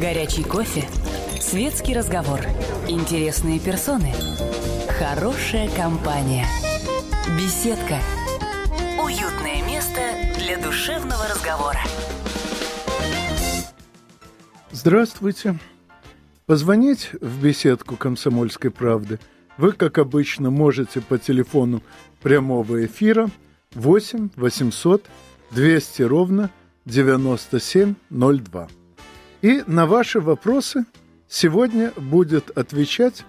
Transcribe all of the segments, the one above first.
Горячий кофе. Светский разговор. Интересные персоны. Хорошая компания. Беседка. Уютное место для душевного разговора. Здравствуйте. Позвонить в беседку «Комсомольской правды» вы, как обычно, можете по телефону прямого эфира 8 800 200 ровно 9702. И на ваши вопросы сегодня будет отвечать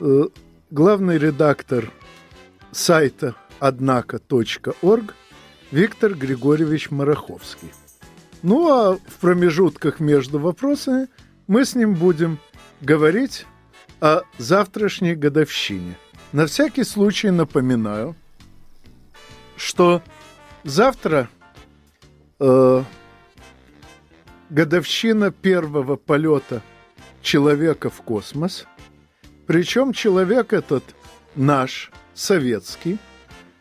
э, главный редактор сайта однако.орг Виктор Григорьевич Мараховский. Ну а в промежутках между вопросами мы с ним будем говорить о завтрашней годовщине. На всякий случай напоминаю, что завтра э, годовщина первого полета человека в космос. Причем человек этот наш, советский,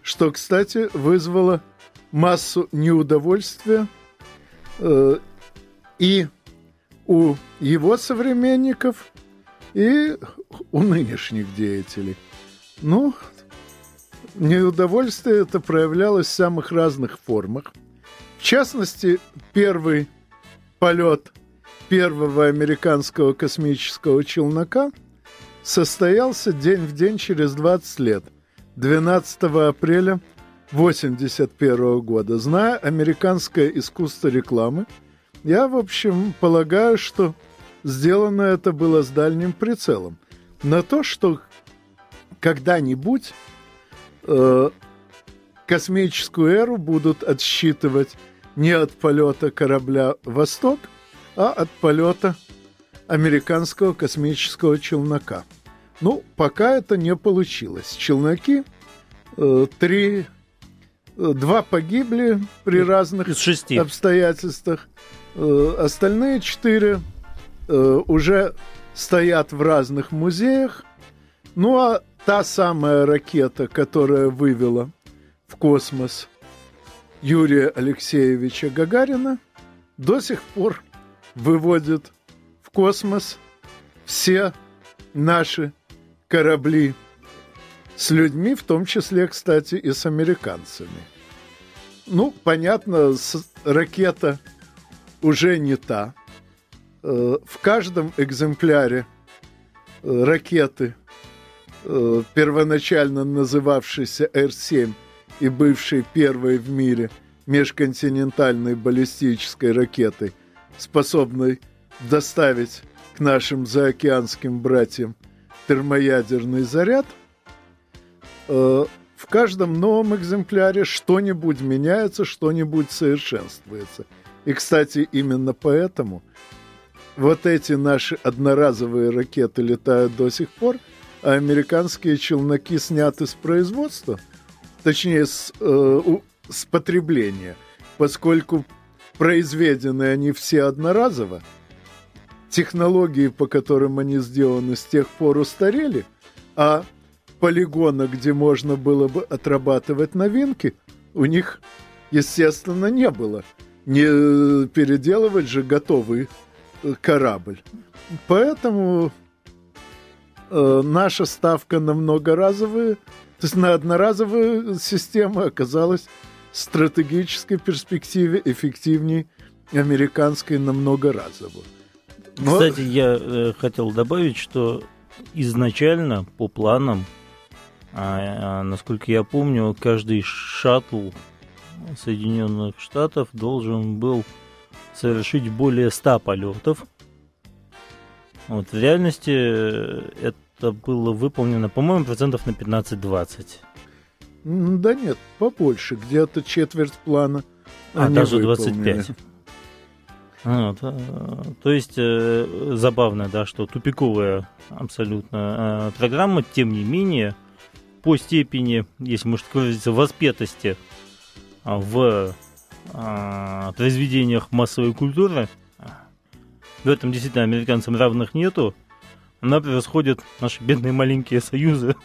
что, кстати, вызвало массу неудовольствия э, и у его современников, и у нынешних деятелей. Ну, неудовольствие это проявлялось в самых разных формах. В частности, первый полет первого американского космического челнока состоялся день в день через 20 лет, 12 апреля 1981 года. Зная американское искусство рекламы, я, в общем, полагаю, что сделано это было с дальним прицелом. На то, что когда-нибудь э, космическую эру будут отсчитывать не от полета корабля «Восток», а от полета американского космического челнока. Ну, пока это не получилось. Челноки э, три, э, два погибли при разных Из шести. обстоятельствах. Э, остальные четыре э, уже стоят в разных музеях. Ну а та самая ракета, которая вывела в космос Юрия Алексеевича Гагарина, до сих пор выводит в космос все наши корабли с людьми, в том числе, кстати, и с американцами. Ну, понятно, ракета уже не та. Э, В каждом экземпляре э, ракеты, э, первоначально называвшейся Р-7 и бывшей первой в мире межконтинентальной баллистической ракетой, способной доставить к нашим заокеанским братьям термоядерный заряд, э, в каждом новом экземпляре что-нибудь меняется, что-нибудь совершенствуется. И, кстати, именно поэтому вот эти наши одноразовые ракеты летают до сих пор, а американские челноки сняты с производства, точнее, с, э, у- с потребления, поскольку произведены они все одноразово, технологии, по которым они сделаны, с тех пор устарели, а полигона, где можно было бы отрабатывать новинки, у них, естественно, не было. Не переделывать же готовый э, корабль. Поэтому э, наша ставка на многоразовые, то есть на одноразовую систему оказалась в стратегической перспективе эффективней американской на многоразовую. Но- Кстати, я э, хотел добавить, что изначально по планам, а, а, насколько я помню, каждый шаттл Соединенных Штатов должен был совершить более 100 полетов. Вот, в реальности э, это было выполнено, по-моему, процентов на 15-20. М, Да нет, побольше, где-то четверть плана. А даже выполнили. 25. Вот, а, то есть э, забавно, да, что тупиковая абсолютно э, программа, тем не менее, по степени, если можно выразиться, воспетости а, в а, произведениях массовой культуры, в этом действительно американцам равных нету. Она превосходит наши бедные маленькие союзы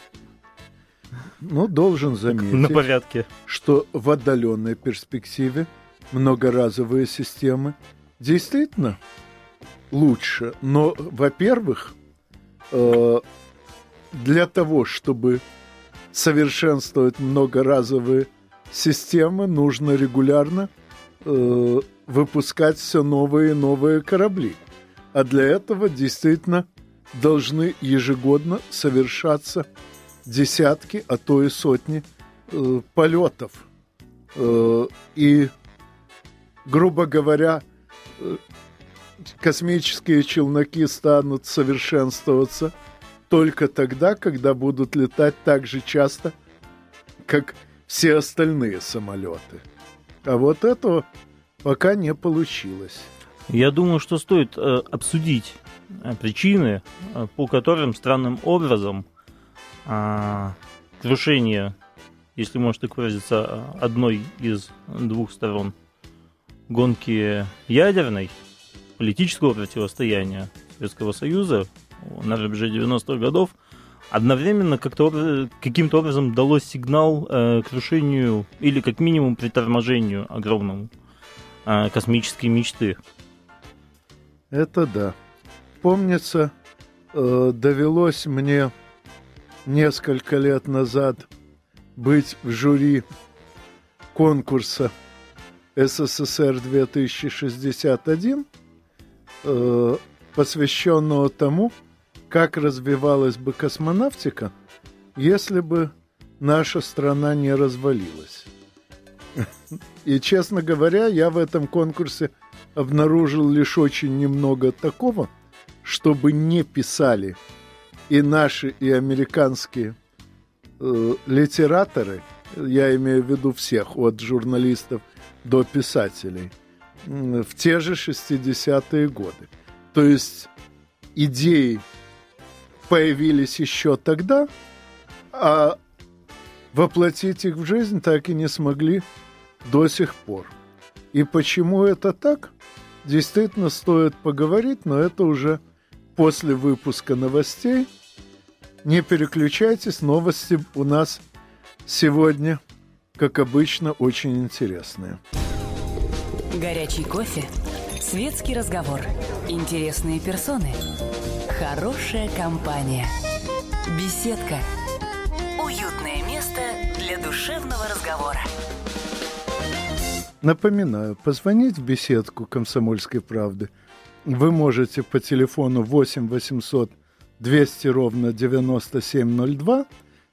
Ну, должен на заметить, порядке. что в отдаленной перспективе многоразовые системы действительно лучше. Но, во-первых, э, для того, чтобы совершенствовать многоразовые системы, нужно регулярно э, выпускать все новые и новые корабли. А для этого действительно должны ежегодно совершаться десятки, а то и сотни э, полетов. Э, и, грубо говоря, э, космические челноки станут совершенствоваться только тогда, когда будут летать так же часто, как все остальные самолеты. А вот этого пока не получилось. Я думаю, что стоит э, обсудить причины, э, по которым странным образом э, крушение, если можно так выразиться, одной из двух сторон гонки ядерной, политического противостояния Советского Союза на рубеже 90-х годов, одновременно как-то каким-то образом далось сигнал э, крушению или как минимум приторможению огромному э, космической мечты. Это да. Помнится, э, довелось мне несколько лет назад быть в жюри конкурса СССР 2061, э, посвященного тому, как развивалась бы космонавтика, если бы наша страна не развалилась. И, честно говоря, я в этом конкурсе обнаружил лишь очень немного такого, чтобы не писали и наши, и американские э, литераторы, я имею в виду всех, от журналистов до писателей, в те же 60-е годы. То есть идеи появились еще тогда, а воплотить их в жизнь так и не смогли до сих пор. И почему это так? Действительно стоит поговорить, но это уже после выпуска новостей. Не переключайтесь, новости у нас сегодня, как обычно, очень интересные. Горячий кофе, светский разговор, интересные персоны, хорошая компания, беседка, уютное место для душевного разговора. Напоминаю, позвонить в беседку «Комсомольской правды» вы можете по телефону 8 800 200 ровно 9702.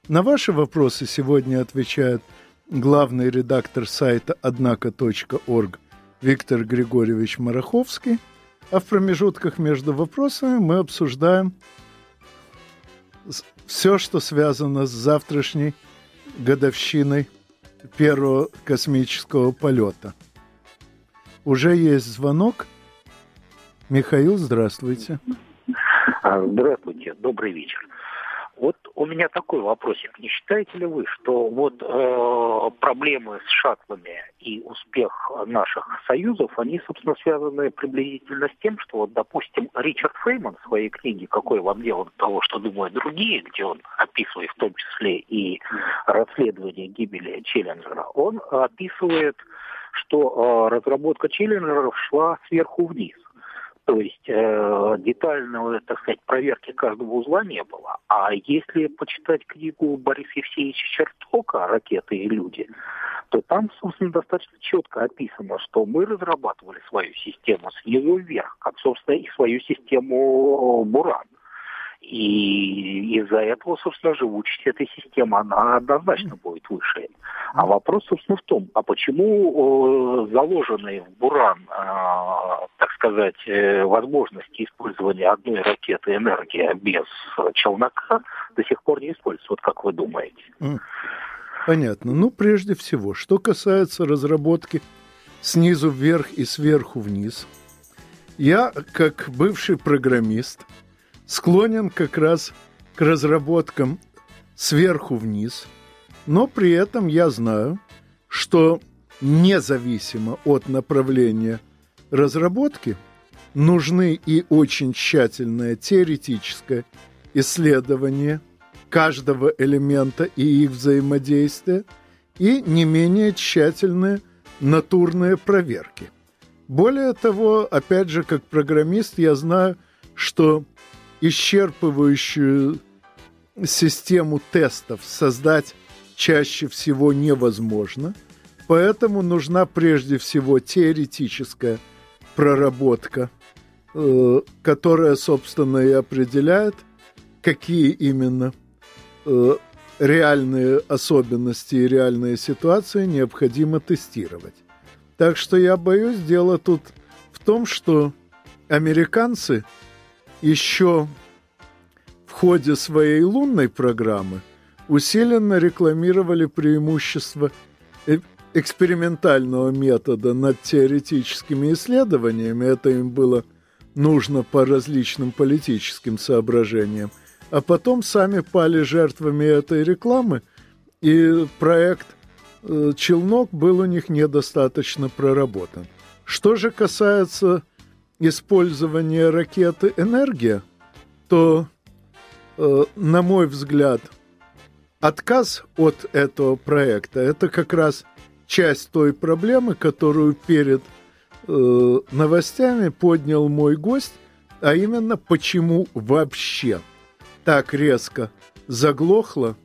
На ваши вопросы сегодня отвечает главный редактор сайта однако.орг Виктор Григорьевич Мараховский. А в промежутках между вопросами мы обсуждаем все, что связано с завтрашней годовщиной первого космического полета. Уже есть звонок. Михаил, здравствуйте. А, здравствуйте, добрый вечер. Вот у меня такой вопросик. Не считаете ли вы, что вот э, проблемы с шаттлами и успех наших союзов, они, собственно, связаны приблизительно с тем, что вот, допустим, Ричард Фейман в своей книге «Какое вам дело до того, что думают другие», где он описывает в том числе и расследование гибели Челленджера, он описывает, что э, разработка Челленджеров шла сверху вниз. То есть э, детального, так сказать, проверки каждого узла не было. А если почитать книгу Бориса Евсеевича Чертока «Ракеты и люди», то там, собственно, достаточно четко описано, что мы разрабатывали свою систему снизу вверх, как, собственно, и свою систему «Буран». И из-за этого, собственно, живучесть этой системы, она однозначно будет выше. А вопрос, собственно, в том, а почему э, заложенные в Буран, э, сказать, э, возможности использования одной ракеты энергии без челнока до сих пор не используются? Вот как вы думаете? Понятно. Ну, прежде всего, что касается разработки снизу вверх и сверху вниз, я, как бывший программист, склонен как раз к разработкам сверху вниз, но при этом я знаю, что независимо от направления разработки нужны и очень тщательное теоретическое исследование каждого элемента и их взаимодействия и не менее тщательные натурные проверки. Более того, опять же, как программист, я знаю, что исчерпывающую систему тестов создать чаще всего невозможно, поэтому нужна прежде всего теоретическая проработка, э, которая, собственно, и определяет, какие именно э, реальные особенности и реальные ситуации необходимо тестировать. Так что я боюсь, дело тут в том, что американцы еще в ходе своей лунной программы усиленно рекламировали преимущество э, экспериментального метода над теоретическими исследованиями. Это им было нужно по различным политическим соображениям. А потом сами пали жертвами этой рекламы, и проект Э, челнок был у них недостаточно проработан. Что же касается использования ракеты «Энергия», то, э, на мой взгляд, отказ от этого проекта – это как раз часть той проблемы, которую перед э, новостями поднял мой гость, а именно почему вообще так резко заглохло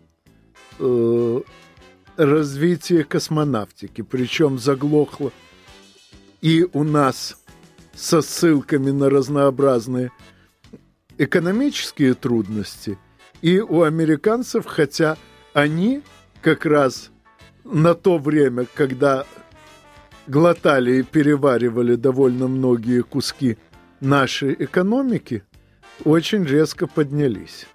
развитие космонавтики, причем заглохло и у нас со ссылками на разнообразные экономические трудности, и у американцев, хотя они как раз на то время, когда глотали и переваривали довольно многие куски нашей экономики, очень резко поднялись.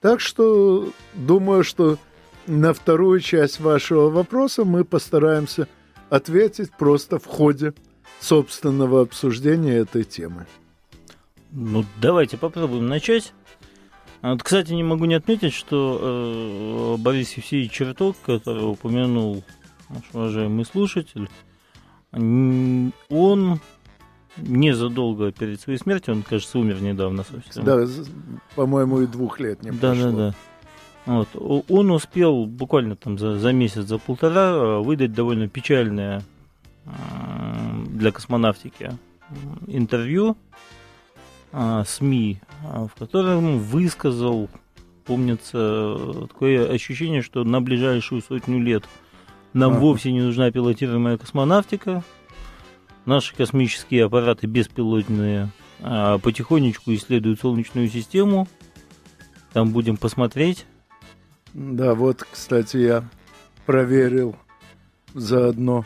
Так что думаю, что на вторую часть вашего вопроса мы постараемся ответить просто в ходе собственного обсуждения этой темы. Ну, давайте попробуем начать. А вот, кстати, не могу не отметить, что э, Борис Евсеевич Черток, который упомянул наш уважаемый слушатель, он незадолго перед своей смертью, он, кажется, умер недавно совсем. Да, по-моему, и двух лет не да, прошло. Да, да, да. Вот. Он успел буквально там за, за месяц, за полтора э, выдать довольно печальное э, для космонавтики интервью СМИ, в котором высказал, помнится, такое ощущение, что на ближайшую сотню лет нам ага. вовсе не нужна пилотируемая космонавтика. Наши космические аппараты беспилотные потихонечку исследуют Солнечную систему. Там будем посмотреть да, вот, кстати, я проверил заодно.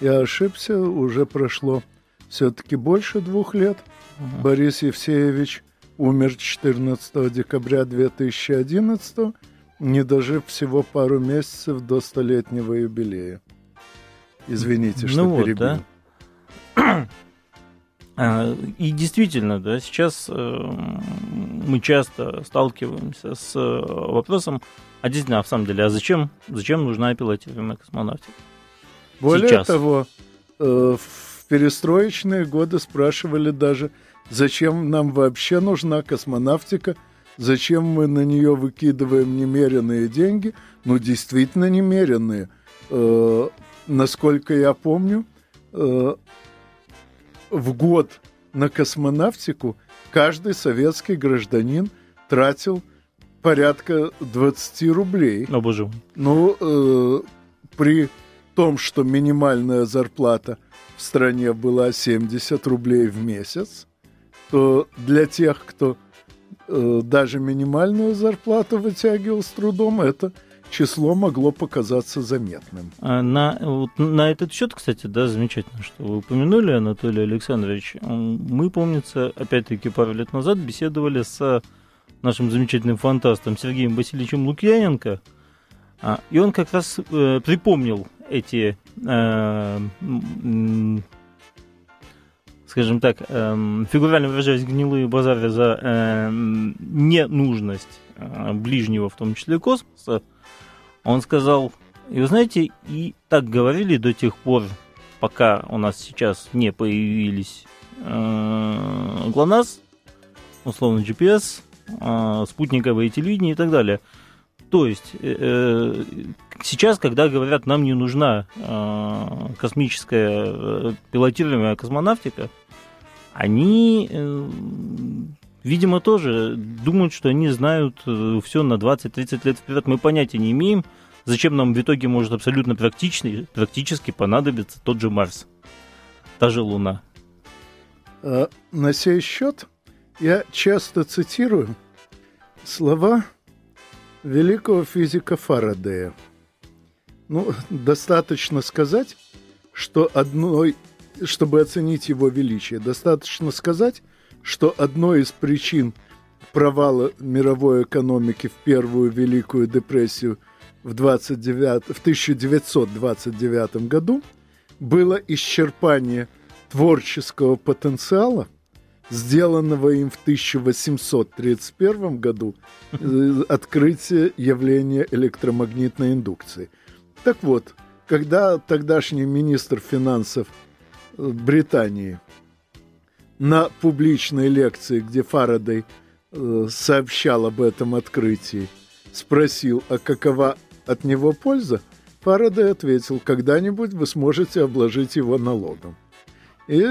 Я ошибся, уже прошло все-таки больше двух лет. Угу. Борис Евсеевич умер 14 декабря 2011, не дожив всего пару месяцев до столетнего юбилея. Извините, что ну перебил. Вот, да? А, и действительно, да, сейчас э, мы часто сталкиваемся с э, вопросом, а действительно, а в самом деле, а зачем, зачем нужна пилотируемая космонавтика? Более сейчас. того, э, в перестроечные годы спрашивали даже, зачем нам вообще нужна космонавтика, зачем мы на нее выкидываем немеренные деньги, ну, действительно немеренные. Насколько я помню, в год на космонавтику каждый советский гражданин тратил порядка 20 рублей. О, боже мой. Ну, э, при том, что минимальная зарплата в стране была 70 рублей в месяц, то для тех, кто э, даже минимальную зарплату вытягивал с трудом, это число могло показаться заметным. А на, вот, на этот счет, кстати, да, замечательно, что вы упомянули, Анатолий Александрович. Мы, помнится, опять-таки пару лет назад беседовали с нашим замечательным фантастом Сергеем Васильевичем Лукьяненко, а, и он как раз э, припомнил эти, э, скажем так, э, фигурально выражаясь, гнилые базары за э, ненужность э, ближнего, в том числе космоса, он сказал, и вы знаете, и так говорили до тех пор, пока у нас сейчас не появились э, ГЛОНАСС, условно GPS, э, спутниковое телевидение и так далее. То есть, э, э сейчас, когда говорят, нам не нужна э, космическая пилотируемая космонавтика, они, э, видимо, тоже думают, что они знают э, все на 20-30 лет вперед. Мы понятия не имеем, зачем нам в итоге может абсолютно практично, практически понадобиться тот же Марс, та же Луна. А, на сей счет я часто цитирую слова великого физика Фарадея. Ну, достаточно сказать, что одной, чтобы оценить его величие, достаточно сказать, что одной из причин провала мировой экономики в первую Великую депрессию в, 29, в 1929 году было исчерпание творческого потенциала – сделанного им в 1831 году э, открытие явления электромагнитной индукции. Так вот, когда тогдашний министр финансов Британии на публичной лекции, где Фарадей э, сообщал об этом открытии, спросил, а какова от него польза, Фарадей ответил, когда-нибудь вы сможете обложить его налогом. И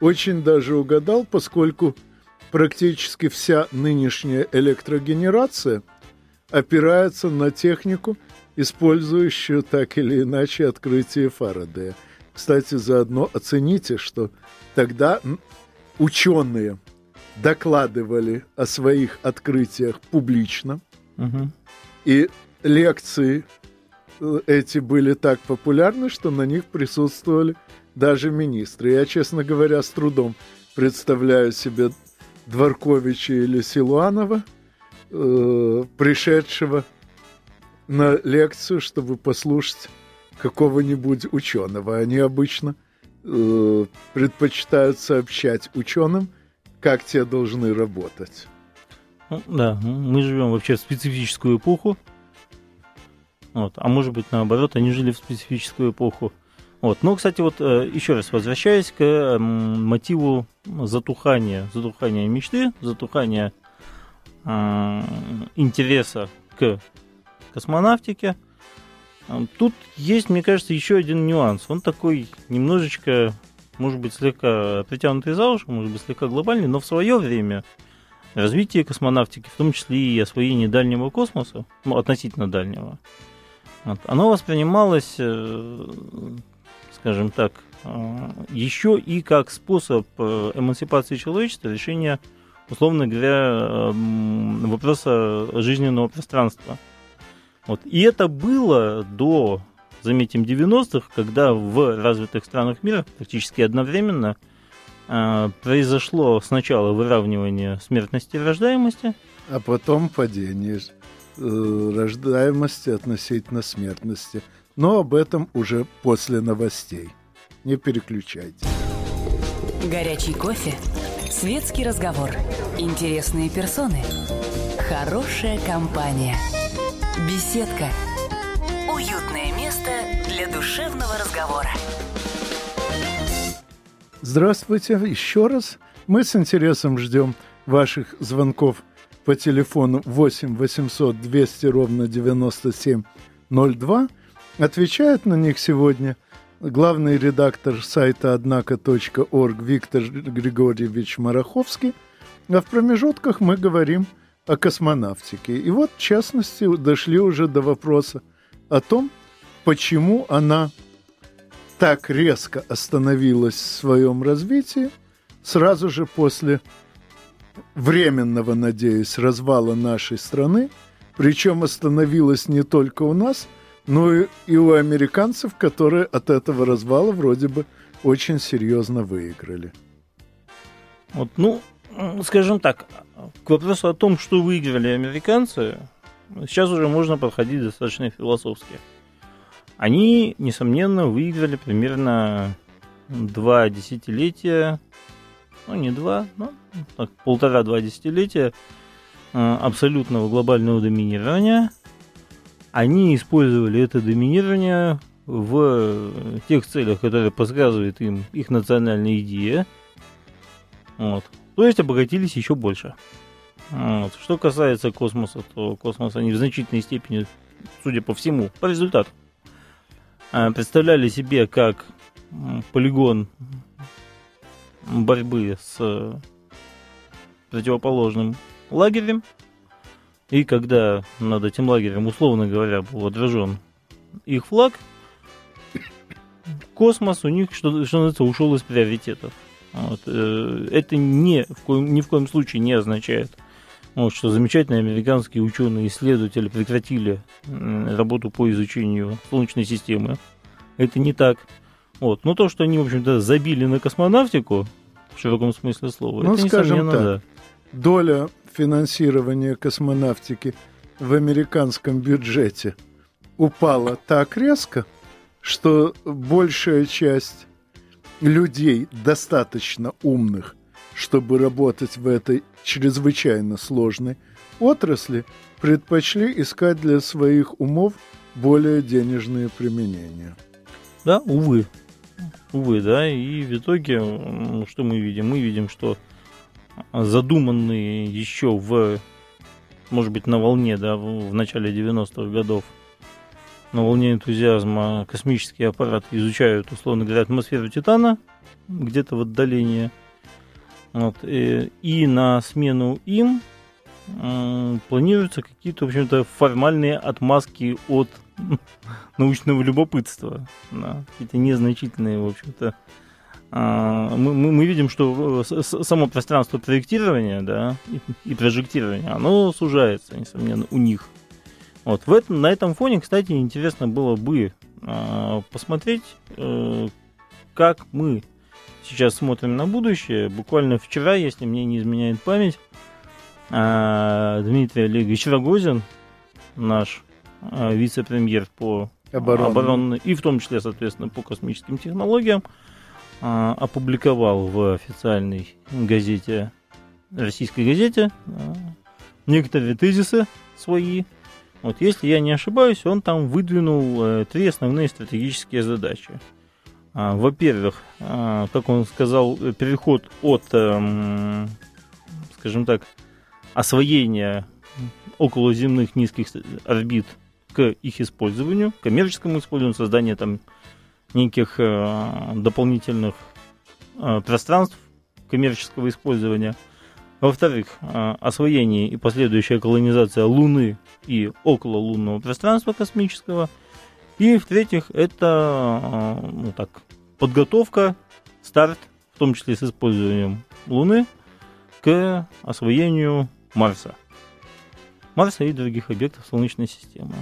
очень даже угадал, поскольку практически вся нынешняя электрогенерация опирается на технику, использующую так или иначе открытие Фарадея. Кстати, заодно оцените, что тогда ученые докладывали о своих открытиях публично, угу. и лекции э, эти были так популярны, что на них присутствовали даже министры. Я, честно говоря, с трудом представляю себе Дворковича или Силуанова, э, пришедшего на лекцию, чтобы послушать какого-нибудь ученого. Они обычно э, предпочитают сообщать ученым, как те должны работать. Ну, да, мы живем вообще в специфическую эпоху. Вот. А может быть, наоборот, они жили в специфическую эпоху. Вот. Но, кстати, вот э, еще раз возвращаясь к мотиву затухания, затухания мечты, затухания э, интереса к космонавтике, тут есть, мне кажется, еще один нюанс. Он такой немножечко, может быть, слегка притянутый за уши, может быть, слегка глобальный, но в свое время развитие космонавтики, в том числе и освоение дальнего космоса, ну, относительно дальнего, вот, оно воспринималось скажем так, э, еще и как способ э, эмансипации человечества, решения, условно говоря, вопроса жизненного пространства. Вот. И это было до, заметим, 90-х, когда в развитых странах мира практически одновременно э, произошло сначала выравнивание смертности и рождаемости, а потом падение рождаемости относительно смертности – но об этом уже после новостей. Не переключайте. Горячий кофе, светский разговор, интересные персоны, хорошая компания, беседка, уютное место для душевного разговора. Здравствуйте еще раз. Мы с интересом ждем ваших звонков по телефону 8 800 200 ровно 9702 Отвечает на них сегодня главный редактор сайта однако.орг Виктор Григорьевич Мараховский, а в промежутках мы говорим о космонавтике. И вот, в частности, дошли уже до вопроса о том, почему она так резко остановилась в своем развитии сразу же после временного, надеюсь, развала нашей страны, причем остановилась не только у нас – и, и у американцев, которые от этого развала вроде бы очень серьезно выиграли. Вот, ну, скажем так, к вопросу о том, что выиграли американцы, сейчас уже можно подходить достаточно философски. Они, несомненно, выиграли примерно два десятилетия, ну не два, но полтора-два десятилетия э, абсолютного глобального доминирования – они использовали это доминирование в тех целях, которые подсказывает им их национальная идея. Вот. То есть обогатились еще больше. Вот. Что касается космоса, то космос они в значительной степени судя по всему, по результату, а, представляли себе как полигон борьбы с противоположным лагерем. И когда над этим лагерем, условно говоря, был отражен их флаг, космос у них, что, что называется, ушел из приоритетов. Вот. Э, это не, в коем, ни в коем случае не означает, вот, что замечательные американские ученые-исследователи прекратили работу по изучению Солнечной системы. Это не так. Вот. Но то, что они, в общем-то, забили на космонавтику, в широком смысле слова, ну, это, скажем так, да. доля финансирования космонавтики в американском бюджете упала так резко, что большая часть людей достаточно умных, чтобы работать в этой чрезвычайно сложной отрасли, предпочли искать для своих умов более денежные применения. Да, увы. Увы, да, и в итоге, что мы видим? Мы видим, что задуманные еще в, может быть, на волне, да, в начале 90-х годов на волне энтузиазма космические аппараты изучают, условно говоря, атмосферу Титана, где-то в отдалении. Вот, и, и на смену им планируются какие-то, в общем-то, формальные отмазки от научного любопытства. Да, какие-то незначительные, в общем-то. А, мы, мы, мы видим, что э, само пространство проектирования да, и, и прожектирования, оно сужается, несомненно, у них. Вот, в этом, на этом фоне, кстати, интересно было бы э, посмотреть, э, как мы сейчас смотрим на будущее. Буквально вчера, если мне не изменяет память, э, Дмитрий Олегович Рогозин, наш э, вице-премьер по оборонной. оборонной и в том числе, соответственно, по космическим технологиям, э, опубликовал в официальной газете, российской газете, э, некоторые тезисы свои, вот, если я не ошибаюсь, он там выдвинул э, три основные стратегические задачи. А, во-первых, а, как он сказал, переход от, э, скажем так, освоения околоземных низких орбит к их использованию, коммерческому использованию, создание там неких э, дополнительных э, пространств коммерческого использования – во-вторых, освоение и последующая колонизация Луны и окололунного пространства космического. И в-третьих, это а, ну, так, подготовка, старт, в том числе с использованием Луны, к освоению Марса. Марса и других объектов Солнечной системы.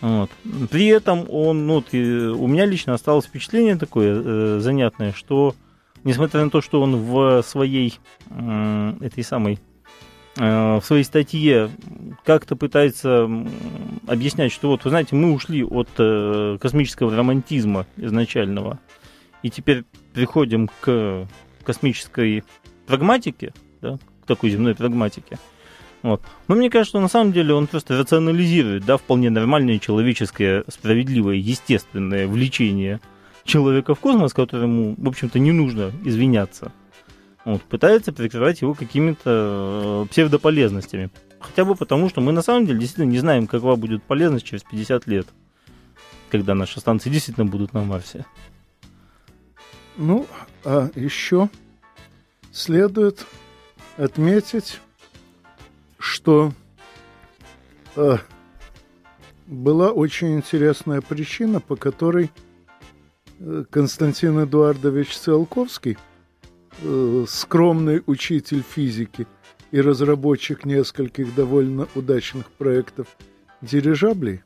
Вот. При этом он, ну, вот, у меня лично осталось впечатление такое э, занятное, что несмотря на то, что он в своей этой самой э, в своей статье как-то пытается объяснять, что вот, вы знаете, мы ушли от э, космического романтизма изначального, и теперь приходим к космической прагматике, да, к такой земной прагматике. Вот. Но мне кажется, что на самом деле он просто рационализирует, да, вполне нормальное человеческое, справедливое, естественное влечение – человека в космос, которому, в общем-то, не нужно извиняться. Вот, пытается прикрывать его какими-то э, псевдополезностями. Хотя бы потому, что мы на самом деле действительно не знаем, какова будет полезность через 50 лет, когда наши станции действительно будут на Марсе. Ну, а еще следует отметить, что э, была очень интересная причина, по которой Константин Эдуардович Циолковский, э, скромный учитель физики и разработчик нескольких довольно удачных проектов дирижаблей,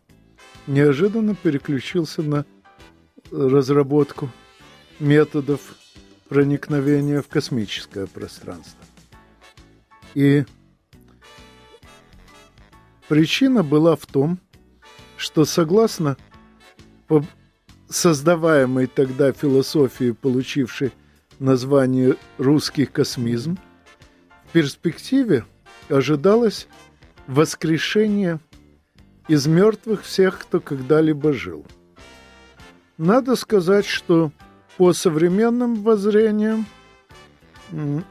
неожиданно переключился на разработку методов проникновения в космическое пространство. И причина была в том, что согласно создаваемой тогда философии, получившей название «русский космизм», в перспективе ожидалось воскрешение из мертвых всех, кто когда-либо жил. Надо сказать, что по современным воззрениям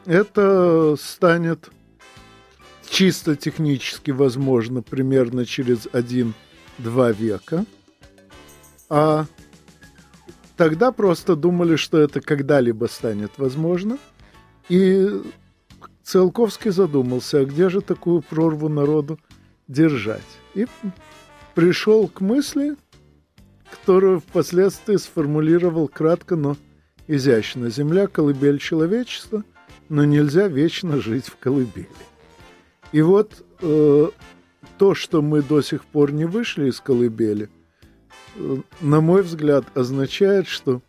это станет чисто технически возможно примерно через 1-2 два века, а тогда просто думали, что это когда-либо станет возможно. И Циолковский задумался, а где же такую прорву народу держать? И пришел к мысли, которую впоследствии сформулировал кратко, но изящно. Земля – колыбель человечества, но нельзя вечно жить в колыбели. И вот э, то, что мы до сих пор не вышли из колыбели, на мой взгляд, означает, что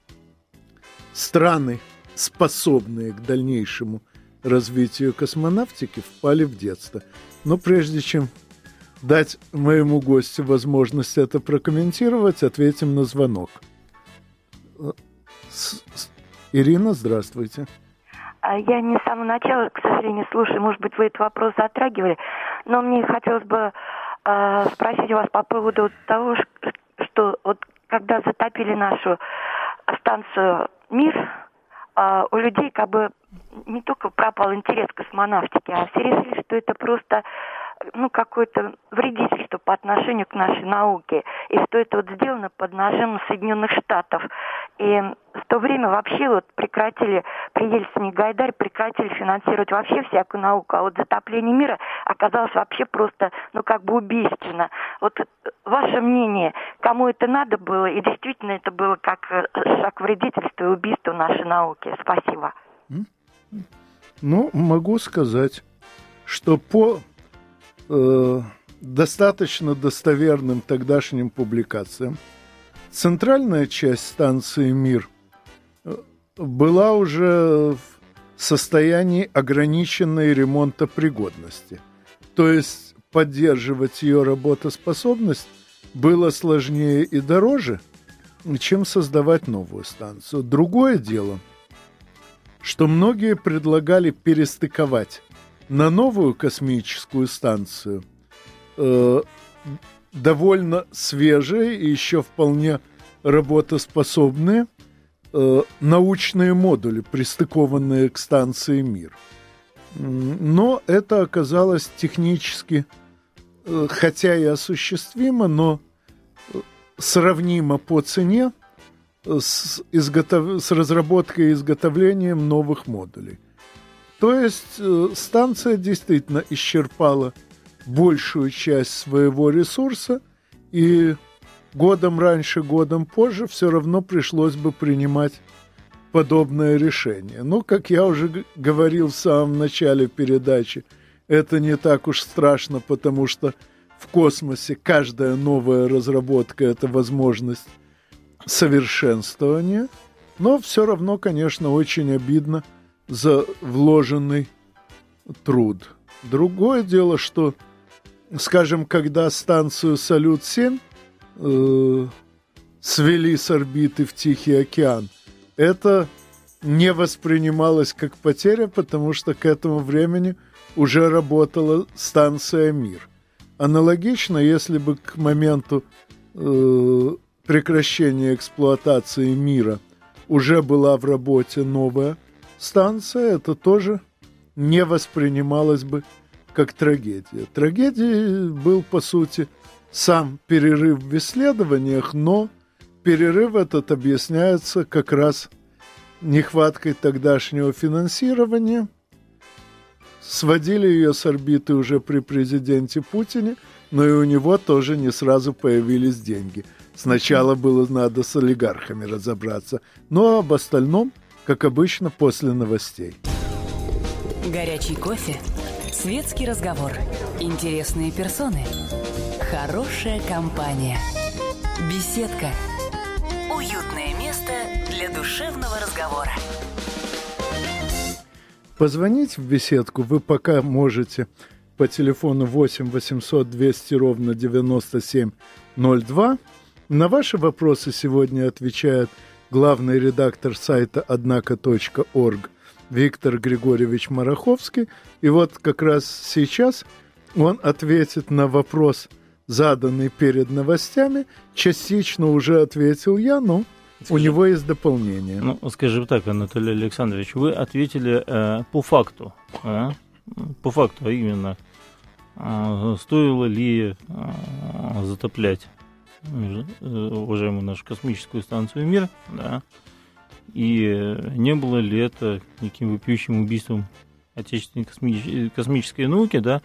страны, способные к дальнейшему развитию космонавтики, впали в детство. Но прежде чем дать моему гостю возможность это прокомментировать, ответим на звонок. Э, Ирина, здравствуйте. А я не с самого начала, к сожалению, слушаю. Может быть, вы этот вопрос затрагивали. Но мне хотелось бы э, спросить у вас по поводу того, что вот когда затопили нашу станцию «Мир», э, у людей как бы не только пропал интерес к космонавтике, а все решили, что это просто ну, какое-то вредительство по отношению к нашей науке, и что это вот сделано под нажимом Соединенных Штатов. И в то время вообще вот прекратили, при Ельцине Гайдарь прекратили финансировать вообще всякую науку, а вот затопление мира оказалось вообще просто, ну, как бы убийственно. Вот ваше мнение, кому это надо было, и действительно это было как э, шаг вредительства и убийства нашей науки? Спасибо. Ну, могу сказать, что по э, достаточно достоверным тогдашним публикациям, центральная часть станции «Мир» э, была уже в состоянии ограниченной ремонтопригодности. То есть поддерживать ее работоспособность было сложнее и дороже, чем создавать новую станцию. Другое дело, что многие предлагали перестыковать на новую космическую станцию э, довольно свежие и еще вполне работоспособные э, научные модули, пристыкованные к станции «Мир». Но это оказалось технически, э, хотя и осуществимо, но э, сравнимо по цене э, с, изготов... с разработкой и изготовлением новых модулей. То есть станция действительно исчерпала большую часть своего ресурса, и годом раньше, годом позже все равно пришлось бы принимать подобное решение. Но, как я уже говорил в самом начале передачи, это не так уж страшно, потому что в космосе каждая новая разработка – это возможность совершенствования, но все равно, конечно, очень обидно – за вложенный труд. Другое дело, что, скажем, когда станцию «Салют-7» э, свели с орбиты в Тихий океан, это не воспринималось как потеря, потому что к этому времени уже работала станция «Мир». Аналогично, если бы к моменту э, прекращения эксплуатации «Мира» уже была в работе новая станция, это тоже не воспринималось бы как трагедия. Трагедией был, по сути, сам перерыв в исследованиях, но перерыв этот объясняется как раз нехваткой тогдашнего финансирования. Сводили ее с орбиты уже при президенте Путине, но и у него тоже не сразу появились деньги. Сначала было надо с олигархами разобраться, но об остальном – как обычно, после новостей. Горячий кофе, светский разговор, интересные персоны, хорошая компания, беседка, душевного разговора. Позвонить в беседку вы пока можете по телефону 8 800 200 ровно 9702. На ваши вопросы сегодня отвечает главный редактор сайта однако.орг Виктор Григорьевич Мараховский. И вот как раз сейчас он ответит на вопрос, заданный перед новостями. Частично уже ответил я, но у него есть дополнение. Ну, скажем так, Анатолий Александрович, вы ответили э, по факту. Э? По факту, а именно, э, стоило ли э, затоплять уважаемую нашу космическую станцию «Мир», да, и не было ли это неким вопиющим убийством отечественной космической, космической науки, да,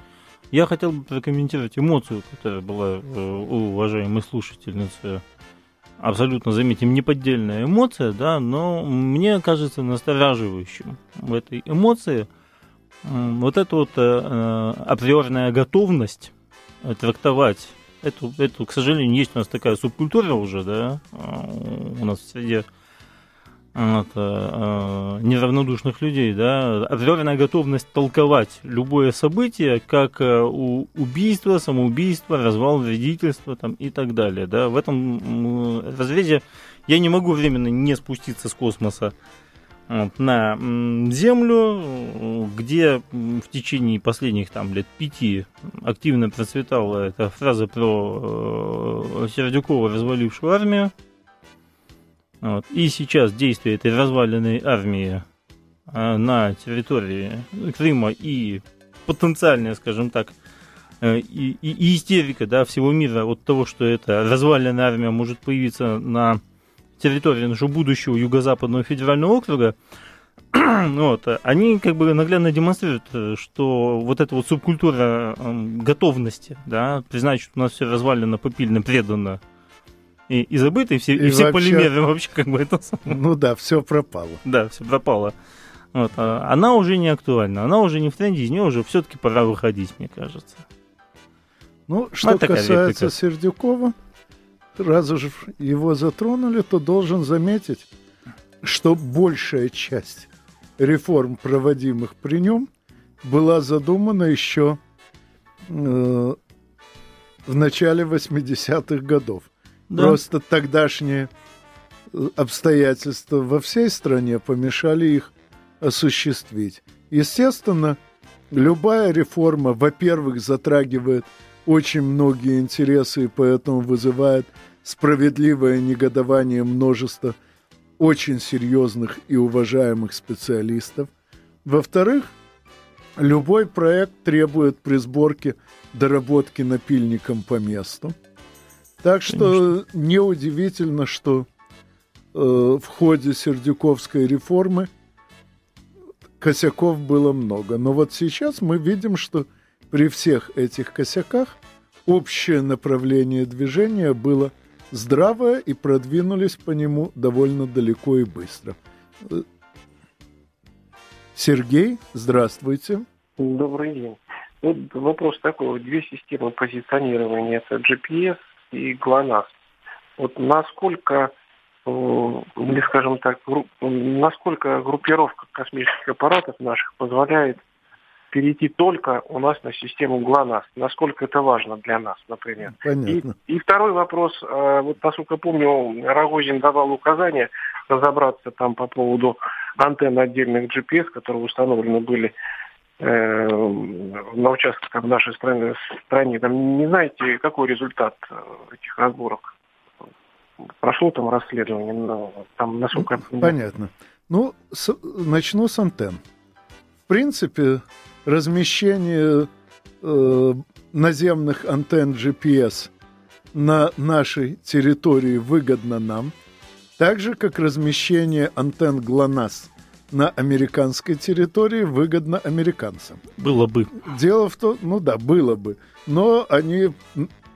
я хотел бы прокомментировать эмоцию, которая была у уважаемой слушательницы. Абсолютно, заметим, неподдельная эмоция, да, но мне кажется настораживающим в этой эмоции вот эта вот э, априорная готовность трактовать эту, эту, к сожалению, есть у нас такая субкультура уже, да, у нас в среде вот, э, неравнодушных людей, да, определенная готовность толковать любое событие как э, убийство, самоубийство, развал вредительства там, и так далее. Да. В этом разрезе я не могу временно не спуститься с космоса вот, на Землю, где в течение последних там, лет пяти активно процветала эта фраза про э, Сердюкова, развалившую армию, вот. И сейчас действия этой разваленной армии а, на территории Крыма и потенциальная, скажем так, э, и, и, и истерика да, всего мира от того, что эта разваленная армия может появиться на территории нашего будущего Юго-Западного федерального округа, вот, они как бы наглядно демонстрируют, э, что вот эта вот субкультура готовности, да, признать, что у нас все развалено, попильно, предано и, и забыто, и все, и, и все вообще, полимеры вообще как бы это... Ну да, все пропало. Да, все пропало. Вот, а она уже не актуальна, она уже не в тренде, из нее уже все-таки пора выходить, мне кажется. Ну, что ну, касается реплика. Сердюкова, раз уж его затронули, то должен заметить, что большая часть реформ, проводимых при нем, была задумана еще э, в начале 80-х годов. Да. Просто тогдашние э, обстоятельства во всей стране помешали их осуществить. Естественно, любая реформа, во-первых, затрагивает очень многие интересы и поэтому вызывает справедливое негодование множества очень серьезных и уважаемых специалистов. Во-вторых, любой проект требует при сборке доработки напильником по месту – так что неудивительно, что э, в ходе Сердюковской реформы косяков было много. Но вот сейчас мы видим, что при всех этих косяках общее направление движения было здравое и продвинулись по нему довольно далеко и быстро. Сергей, здравствуйте. Добрый день. Вот вопрос такой. Две системы позиционирования. Это GPS и ГЛОНАСС. Вот насколько, э, или скажем так, насколько группировка космических аппаратов наших позволяет перейти только у нас на систему ГЛОНАСС. Насколько это важно для нас, например. Понятно. И, и второй вопрос. Э, вот, насколько помню, Рогозин давал указания разобраться там по поводу антенн отдельных GPS, которые установлены были на участках в нашей стране, стране, там не знаете, какой результат э, этих разборок? Прошло там расследование, но там насколько... Понятно. Ну, с, начну с антенн. В принципе, размещение э, наземных антенн GPS на нашей территории выгодно нам, так же, как размещение антенн ГЛОНАСС на американской территории выгодно американцам. Было бы. Дело в том, ну да, было бы. Но они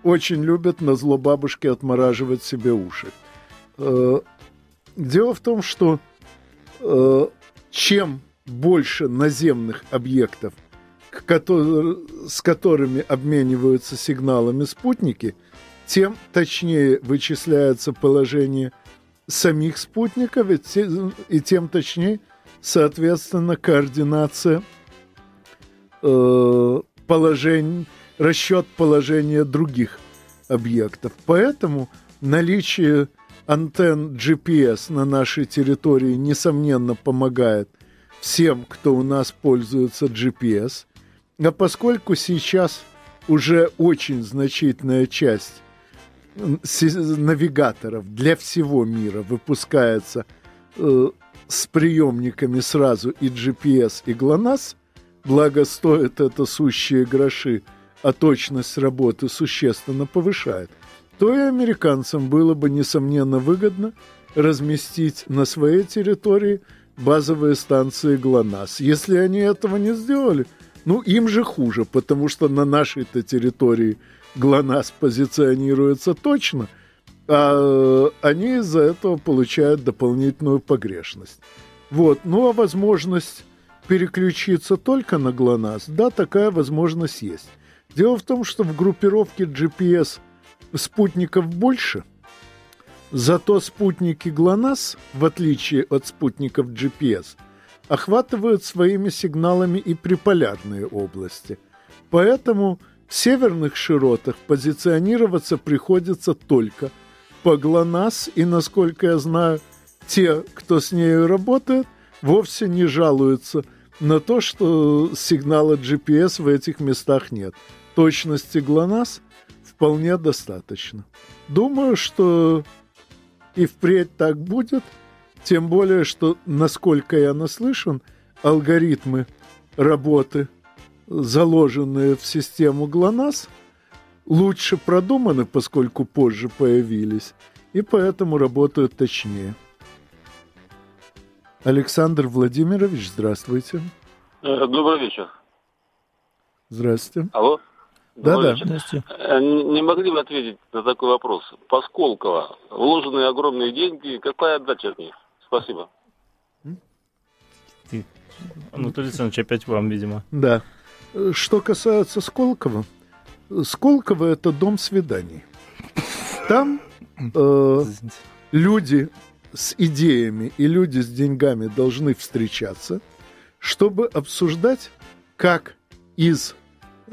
очень любят на зло бабушки отмораживать себе уши. Э, дело в том, что э, чем больше наземных объектов, с которыми обмениваются сигналами спутники, тем точнее вычисляется положение самих спутников, и тем точнее соответственно, координация э, положений, расчет положения других объектов. Поэтому наличие антенн GPS на нашей территории, несомненно, помогает всем, кто у нас пользуется GPS. А поскольку сейчас уже очень значительная часть навигаторов для всего мира выпускается э, с приемниками сразу и GPS, и GLONASS, благо стоит это сущие гроши, а точность работы существенно повышает. то и американцам было бы, несомненно, выгодно разместить на своей территории базовые станции ГЛОНАСС. Если они этого не сделали, ну, им же хуже, потому что на нашей-то территории ГЛОНАСС позиционируется точно, а они из-за этого получают дополнительную погрешность. Вот. Ну, а возможность переключиться только на ГЛОНАСС, да, такая возможность есть. Дело в том, что в группировке GPS спутников больше, зато спутники ГЛОНАСС, в отличие от спутников GPS, охватывают своими сигналами и приполярные области. Поэтому в северных широтах позиционироваться приходится только по ГЛОНАСС, и, насколько я знаю, те, кто с нею работает, вовсе не жалуются на то, что сигнала GPS в этих местах нет. Точности ГЛОНАСС вполне достаточно. Думаю, что и впредь так будет, тем более, что, насколько я наслышан, алгоритмы работы, заложенные в систему ГЛОНАСС, лучше продуманы, поскольку позже появились, и поэтому работают точнее. Александр Владимирович, здравствуйте. Э, добрый вечер. Здравствуйте. Алло. Да-да. Здравствуйте. Э, Не могли бы ответить на такой вопрос? По Сколково вложенные огромные деньги, какая отдача от них? Спасибо. Ты, Анатолий Александрович, опять вам, видимо. Да. Что касается Сколково, Сколково – это дом свиданий. Там э, люди с идеями и люди с деньгами должны встречаться, чтобы обсуждать, как из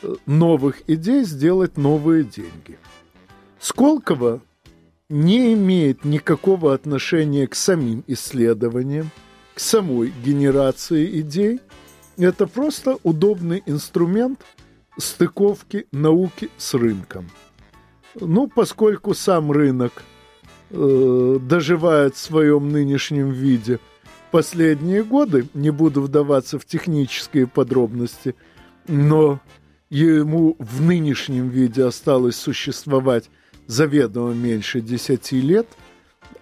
э, новых идей сделать новые деньги. Сколково не имеет никакого отношения к самим исследованиям, к самой генерации идей. Это просто удобный инструмент стыковки науки с рынком. Ну, поскольку сам рынок э, доживает в своем нынешнем виде последние годы, не буду вдаваться в технические подробности, но ему в нынешнем виде осталось существовать заведомо меньше 10 лет,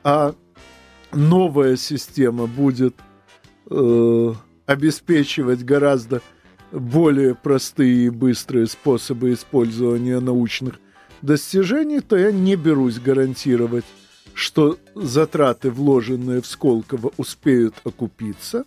а новая система будет э, обеспечивать гораздо более простые и быстрые способы использования научных достижений, то я не берусь гарантировать, что затраты, вложенные в Сколково, успеют окупиться,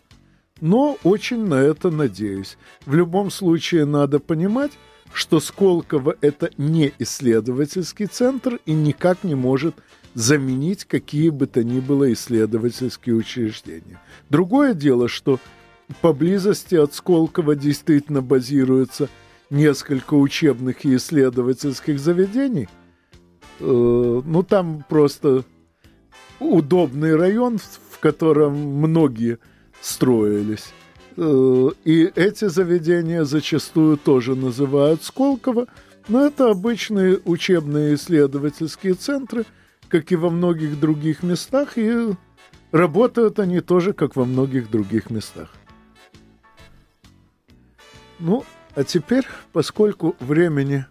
но очень на это надеюсь. В любом случае надо понимать, что Сколково – это не исследовательский центр и никак не может заменить какие бы то ни было исследовательские учреждения. Другое дело, что поблизости от Сколково действительно базируется несколько учебных и исследовательских заведений. Э, ну, там просто удобный район, в котором многие строились. Э, и эти заведения зачастую тоже называют Сколково, но это обычные учебные исследовательские центры, как и во многих других местах, и работают они тоже, как во многих других местах. Ну, а теперь, поскольку времени,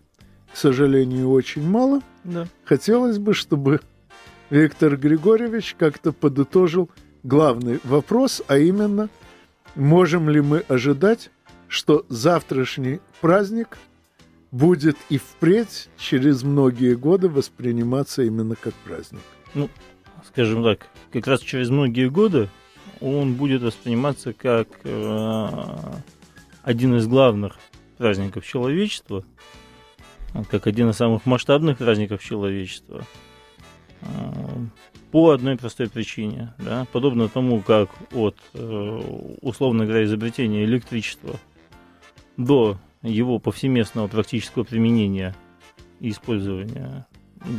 к сожалению, очень мало, Да. хотелось бы, чтобы Виктор Григорьевич как-то подытожил главный вопрос, а именно, можем ли мы ожидать, что завтрашний праздник будет и впредь через многие годы восприниматься именно как праздник? Ну, скажем так, как раз через многие годы он будет восприниматься как э, один из главных праздников человечества, как один из самых масштабных праздников человечества. э, По одной простой причине. Да? Подобно тому, как от, э, условно говоря, изобретения электричества до его повсеместного практического применения и использования,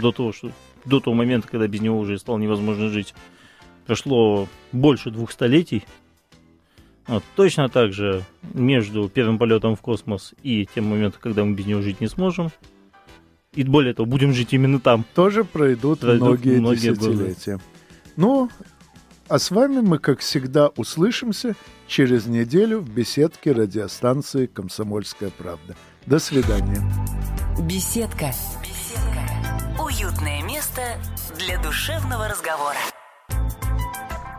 до того, что, до того момента, когда без него уже стало невозможно жить, прошло больше двух столетий. Вот, точно так же между первым полетом в космос и тем моментом, когда мы без него жить не сможем. И более того, будем жить именно там. Тоже пройдут, Пройдут многие, многие годы. десятилетия. Ну, а с вами мы, как всегда, услышимся через неделю в беседке радиостанции «Комсомольская правда». До свидания. Беседка. Беседка. Уютное место для душевного разговора.